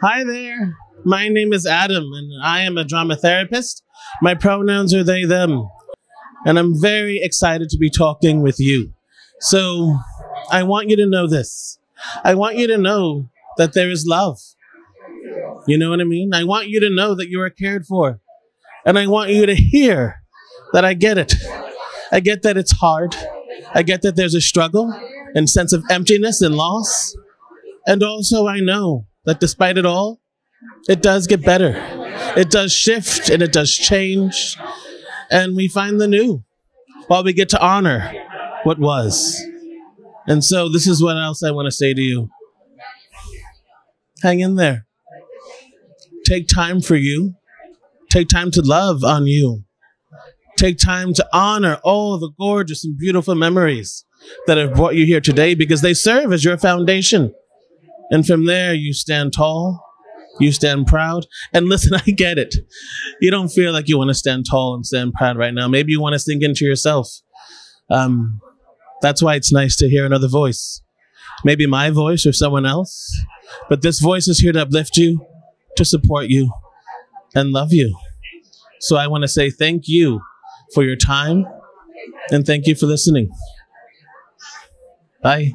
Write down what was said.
Hi there. My name is Adam, and I am a drama therapist. My pronouns are they, them. And I'm very excited to be talking with you. So, I want you to know this. I want you to know that there is love. You know what I mean? I want you to know that you are cared for. And I want you to hear that I get it. I get that it's hard. I get that there's a struggle and sense of emptiness and loss. And also, I know that despite it all, it does get better. It does shift and it does change. And we find the new while we get to honor what was. And so, this is what else I want to say to you hang in there. Take time for you, take time to love on you. Take time to honor all the gorgeous and beautiful memories that have brought you here today because they serve as your foundation. And from there, you stand tall, you stand proud. And listen, I get it. You don't feel like you want to stand tall and stand proud right now. Maybe you want to sink into yourself. Um, that's why it's nice to hear another voice. Maybe my voice or someone else. But this voice is here to uplift you, to support you, and love you. So I want to say thank you for your time and thank you for listening. Bye.